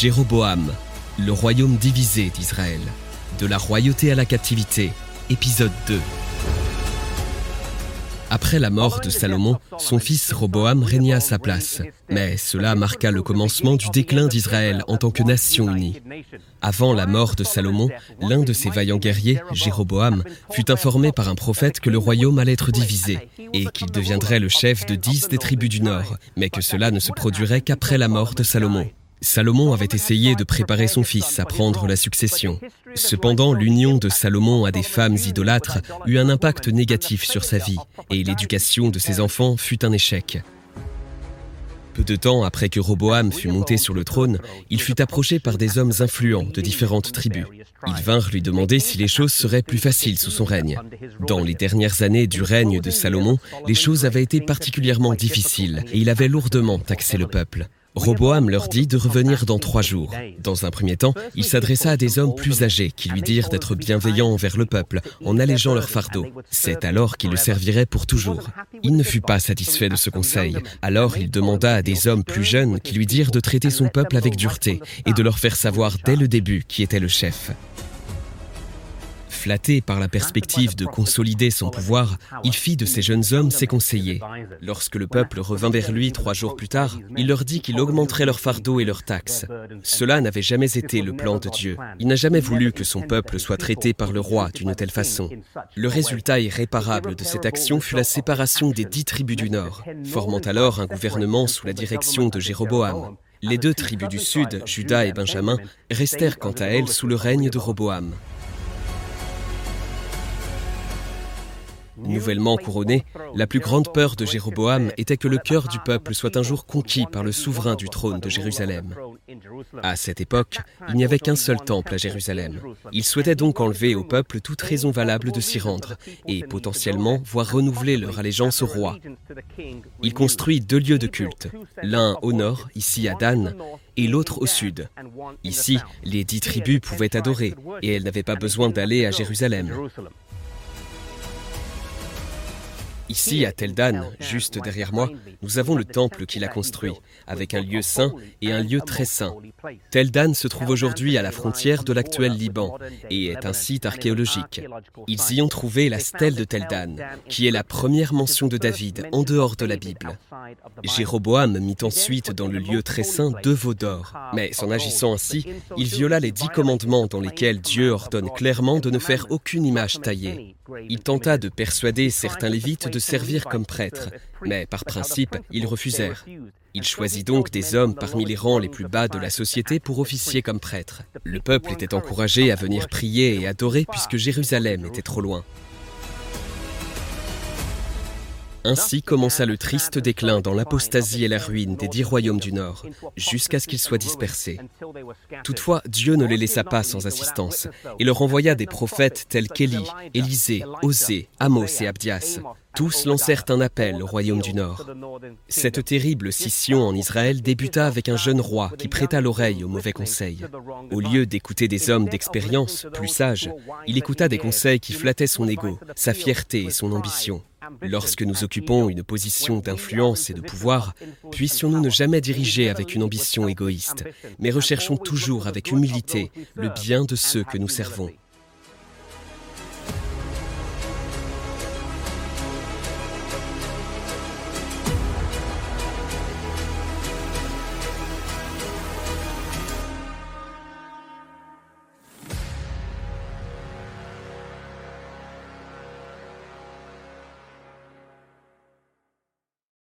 Jéroboam, le royaume divisé d'Israël. De la royauté à la captivité, épisode 2. Après la mort de Salomon, son fils Roboam régna à sa place. Mais cela marqua le commencement du déclin d'Israël en tant que nation unie. Avant la mort de Salomon, l'un de ses vaillants guerriers, Jéroboam, fut informé par un prophète que le royaume allait être divisé et qu'il deviendrait le chef de dix des tribus du nord, mais que cela ne se produirait qu'après la mort de Salomon. Salomon avait essayé de préparer son fils à prendre la succession. Cependant, l'union de Salomon à des femmes idolâtres eut un impact négatif sur sa vie, et l'éducation de ses enfants fut un échec. Peu de temps après que Roboam fut monté sur le trône, il fut approché par des hommes influents de différentes tribus. Ils vinrent lui demander si les choses seraient plus faciles sous son règne. Dans les dernières années du règne de Salomon, les choses avaient été particulièrement difficiles et il avait lourdement taxé le peuple. Roboam leur dit de revenir dans trois jours. Dans un premier temps, il s'adressa à des hommes plus âgés qui lui dirent d'être bienveillants envers le peuple en allégeant leur fardeau. C'est alors qu'il le servirait pour toujours. Il ne fut pas satisfait de ce conseil. Alors il demanda à des hommes plus jeunes qui lui dirent de traiter son peuple avec dureté et de leur faire savoir dès le début qui était le chef. Flatté par la perspective de consolider son pouvoir, il fit de ces jeunes hommes ses conseillers. Lorsque le peuple revint vers lui trois jours plus tard, il leur dit qu'il augmenterait leur fardeau et leurs taxes. Cela n'avait jamais été le plan de Dieu. Il n'a jamais voulu que son peuple soit traité par le roi d'une telle façon. Le résultat irréparable de cette action fut la séparation des dix tribus du Nord, formant alors un gouvernement sous la direction de Jéroboam. Les deux tribus du Sud, Juda et Benjamin, restèrent quant à elles sous le règne de Roboam. Nouvellement couronné, la plus grande peur de Jéroboam était que le cœur du peuple soit un jour conquis par le souverain du trône de Jérusalem. À cette époque, il n'y avait qu'un seul temple à Jérusalem. Il souhaitait donc enlever au peuple toute raison valable de s'y rendre et potentiellement voir renouveler leur allégeance au roi. Il construit deux lieux de culte, l'un au nord, ici à Dan, et l'autre au sud. Ici, les dix tribus pouvaient adorer et elles n'avaient pas besoin d'aller à Jérusalem. Ici, à Teldan, juste derrière moi, nous avons le temple qu'il a construit, avec un lieu saint et un lieu très saint. Teldan se trouve aujourd'hui à la frontière de l'actuel Liban et est un site archéologique. Ils y ont trouvé la stèle de Teldan, qui est la première mention de David en dehors de la Bible. Jéroboam mit ensuite dans le lieu très saint deux veaux d'or, mais en agissant ainsi, il viola les dix commandements dans lesquels Dieu ordonne clairement de ne faire aucune image taillée. Il tenta de persuader certains Lévites de servir comme prêtres, mais par principe, ils refusèrent. Il choisit donc des hommes parmi les rangs les plus bas de la société pour officier comme prêtres. Le peuple était encouragé à venir prier et adorer puisque Jérusalem était trop loin. Ainsi commença le triste déclin dans l'apostasie et la ruine des dix royaumes du Nord, jusqu'à ce qu'ils soient dispersés. Toutefois, Dieu ne les laissa pas sans assistance, et leur envoya des prophètes tels qu'Élie, Élisée, Osée, Amos et Abdias. Tous lancèrent un appel au royaume du Nord. Cette terrible scission en Israël débuta avec un jeune roi qui prêta l'oreille aux mauvais conseils. Au lieu d'écouter des hommes d'expérience, plus sages, il écouta des conseils qui flattaient son ego, sa fierté et son ambition. Lorsque nous occupons une position d'influence et de pouvoir, puissions-nous ne jamais diriger avec une ambition égoïste, mais recherchons toujours avec humilité le bien de ceux que nous servons.